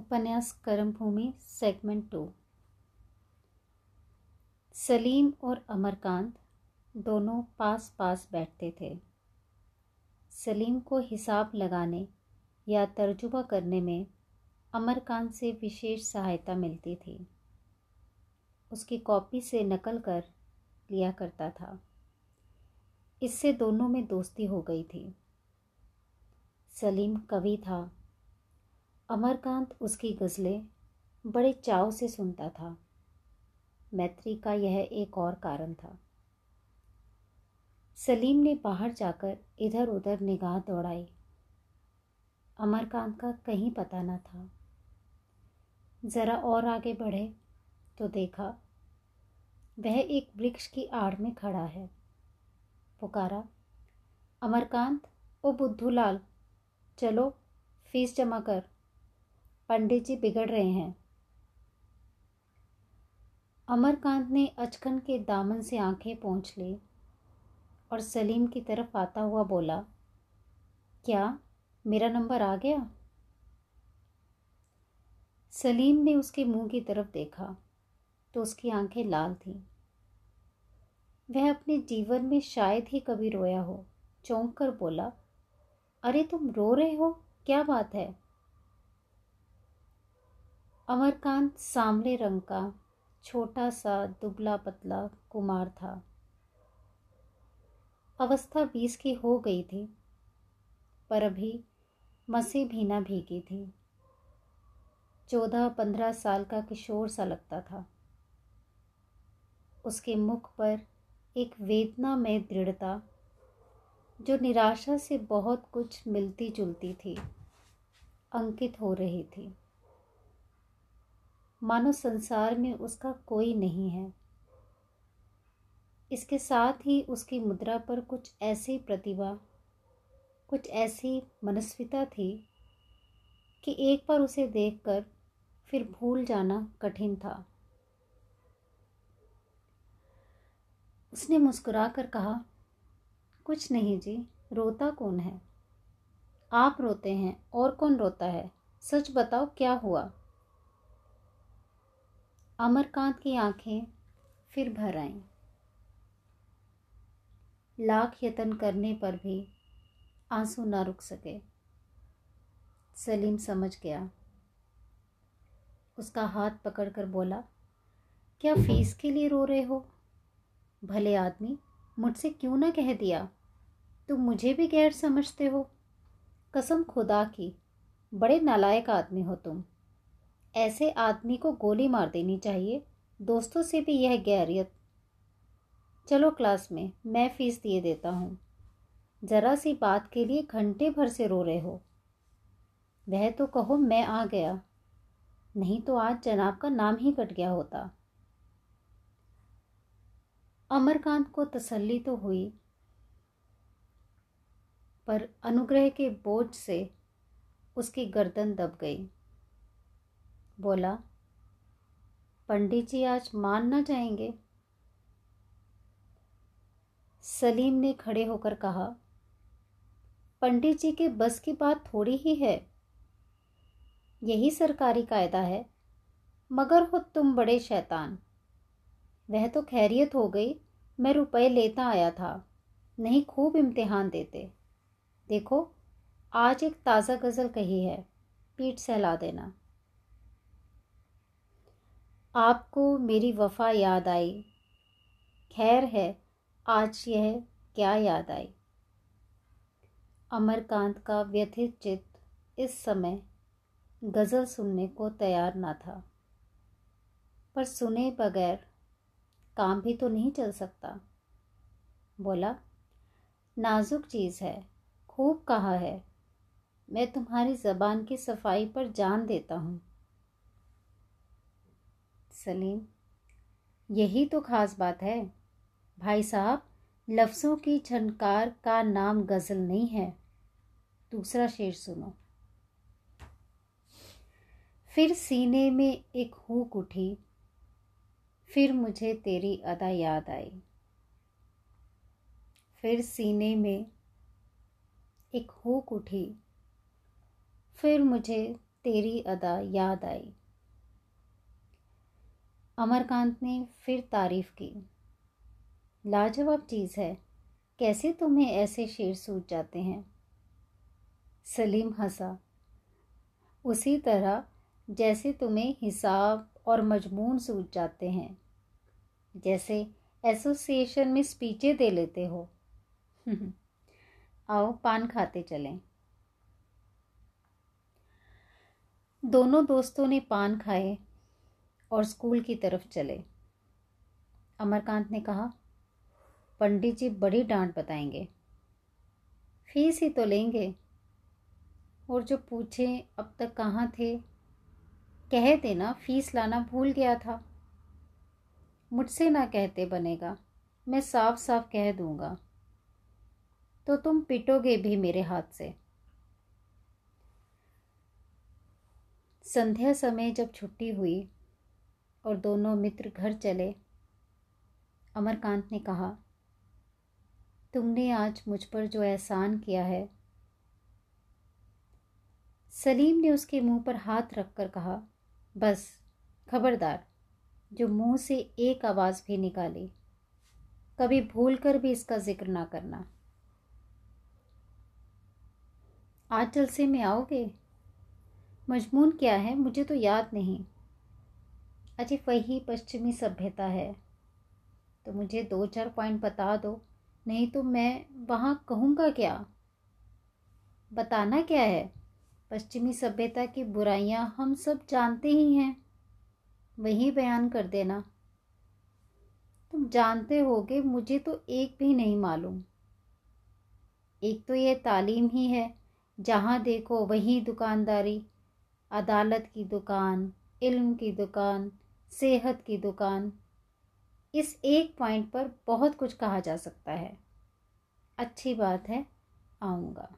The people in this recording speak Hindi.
उपन्यास कर्मभूमि सेगमेंट टू सलीम और अमरकांत दोनों पास पास बैठते थे। सलीम को हिसाब लगाने या तर्जुमा करने में अमरकांत से विशेष सहायता मिलती थी। उसकी कॉपी से नकल कर लिया करता था। इससे दोनों में दोस्ती हो गई थी। सलीम कवि था अमरकांत उसकी गज़लें बड़े चाव से सुनता था। मैत्री का यह एक और कारण था। सलीम ने बाहर जाकर इधर उधर निगाह दौड़ाई। अमरकांत का कहीं पता न था। ज़रा और आगे बढ़े तो देखा, वह एक वृक्ष की आड़ में खड़ा है। पुकारा, अमरकांत, ओ बुद्धूलाल चलो, फ़ीस जमा कर। पंडित जी बिगड़ रहे हैं। अमरकांत ने अचकन के दामन से आँखें पहुँच ली और सलीम की तरफ़ आता हुआ बोला, क्या मेरा नंबर आ गया? सलीम ने उसके मुँह की तरफ़ देखा तो उसकी आँखें लाल थीं। वह अपने जीवन में शायद ही कभी रोया हो, चौंक कर बोला, अरे तुम रो रहे हो? क्या बात है? अमरकांत सांवले रंग का छोटा सा दुबला पतला कुमार था। अवस्था बीस की हो गई थी, पर अभी मसी भी ना भीगी थी। चौदह पंद्रह साल का किशोर सा लगता था। उसके मुख पर एक वेदना में दृढ़ता, जो निराशा से बहुत कुछ मिलती जुलती थी, अंकित हो रही थी। मानो संसार में उसका कोई नहीं है। इसके साथ ही उसकी मुद्रा पर कुछ ऐसी प्रतिभा, कुछ ऐसी मनस्विता थी कि एक बार उसे देखकर फिर भूल जाना कठिन था। उसने मुस्कुरा कर कहा, कुछ नहीं जी, रोता कौन है? आप रोते हैं और कौन रोता है? सच बताओ क्या हुआ? अमरकांत की आँखें फिर भर आईं। लाख यत्न करने पर भी आँसू ना रुक सके। सलीम समझ गया। उसका हाथ पकड़कर बोला, क्या फ़ीस के लिए रो रहे हो? भले आदमी मुझसे क्यों ना कह दिया। तुम मुझे भी गैर समझते हो। कसम खुदा की, बड़े नालायक आदमी हो तुम। ऐसे आदमी को गोली मार देनी चाहिए। दोस्तों से भी यह गैरियत। चलो क्लास में, मैं फ़ीस दिए देता हूँ। ज़रा सी बात के लिए घंटे भर से रो रहे हो। वह तो कहो, मैं आ गया। नहीं तो आज जनाब का नाम ही कट गया होता। अमरकांत को तसल्ली तो हुई, पर अनुग्रह के बोझ से उसकी गर्दन दब गई। बोला, पंडित जी आज मान ना जाएँगे? सलीम ने खड़े होकर कहा, पंडित जी के बस की बात थोड़ी ही है। यही सरकारी कायदा है, मगर हो तुम बड़े शैतान। वह तो खैरियत हो गई, मैं रुपए लेता आया था, नहीं खूब इम्तिहान देते। देखो, आज एक ताज़ा गज़ल कही है, पीठ सहला देना। आपको मेरी वफा याद आई। खैर है, आज यह क्या याद आई? अमरकांत का व्यथित चित्त इस समय गज़ल सुनने को तैयार ना था। पर सुने बगैर काम भी तो नहीं चल सकता। बोला, नाजुक चीज़ है, खूब कहा है। मैं तुम्हारी ज़बान की सफ़ाई पर जान देता हूँ। सलीम। यही तो ख़ास बात है। भाई साहब, लफ्ज़ों की छनकार का नाम गज़ल नहीं है। दूसरा शेर सुनो। फिर सीने में एक हुक उठी। फिर मुझे तेरी अदा याद आई। फिर सीने में एक हुक उठी। फिर मुझे तेरी अदा याद आई। अमरकांत ने फिर तारीफ़ की। लाजवाब चीज़ है, कैसे तुम्हें ऐसे शेर सूझ जाते हैं? सलीम हंसा। उसी तरह जैसे तुम्हें हिसाब और मजमून सूझ जाते हैं, जैसे एसोसिएशन में स्पीचें दे लेते हो। आओ, पान खाते चलें। दोनों दोस्तों ने पान खाए। और स्कूल की तरफ़ चले। अमरकांत ने कहा, पंडित जी, बड़ी डांट बताएँगे। फ़ीस ही तो लेंगे। और जो पूछे, अब तक कहाँ थे? कह देना, फ़ीस लाना भूल गया था। मुझसे ना कहते बनेगा, मैं साफ़ साफ़ कह दूँगा। तो तुम पिटोगे भी मेरे हाथ से। संध्या समय जब छुट्टी हुई और दोनों मित्र घर चले। अमरकांत ने कहा, तुमने आज मुझ पर जो एहसान किया है। सलीम ने उसके मुँह पर हाथ रखकर कहा, बस, खबरदार, जो मुँह से एक आवाज़ भी निकाली, कभी भूल कर भी इसका ज़िक्र ना करना। आज जलसे में आओगे? मजमून क्या है? मुझे तो याद नहीं। अजय वही पश्चिमी सभ्यता है। तो मुझे दो चार पॉइंट बता दो। नहीं तो मैं वहाँ कहूँगा क्या? बताना क्या है? पश्चिमी सभ्यता की बुराइयाँ हम सब जानते ही हैं। वही बयान कर देना। तुम जानते होगे, मुझे तो एक भी नहीं मालूम। एक तो ये तालीम ही है। जहाँ देखो वही दुकानदारी। अदालत की दुकान, इल्म की दुकान सेहत की दुकान। इस एक पॉइंट पर बहुत कुछ कहा जा सकता है। अच्छी बात है, आऊँगा।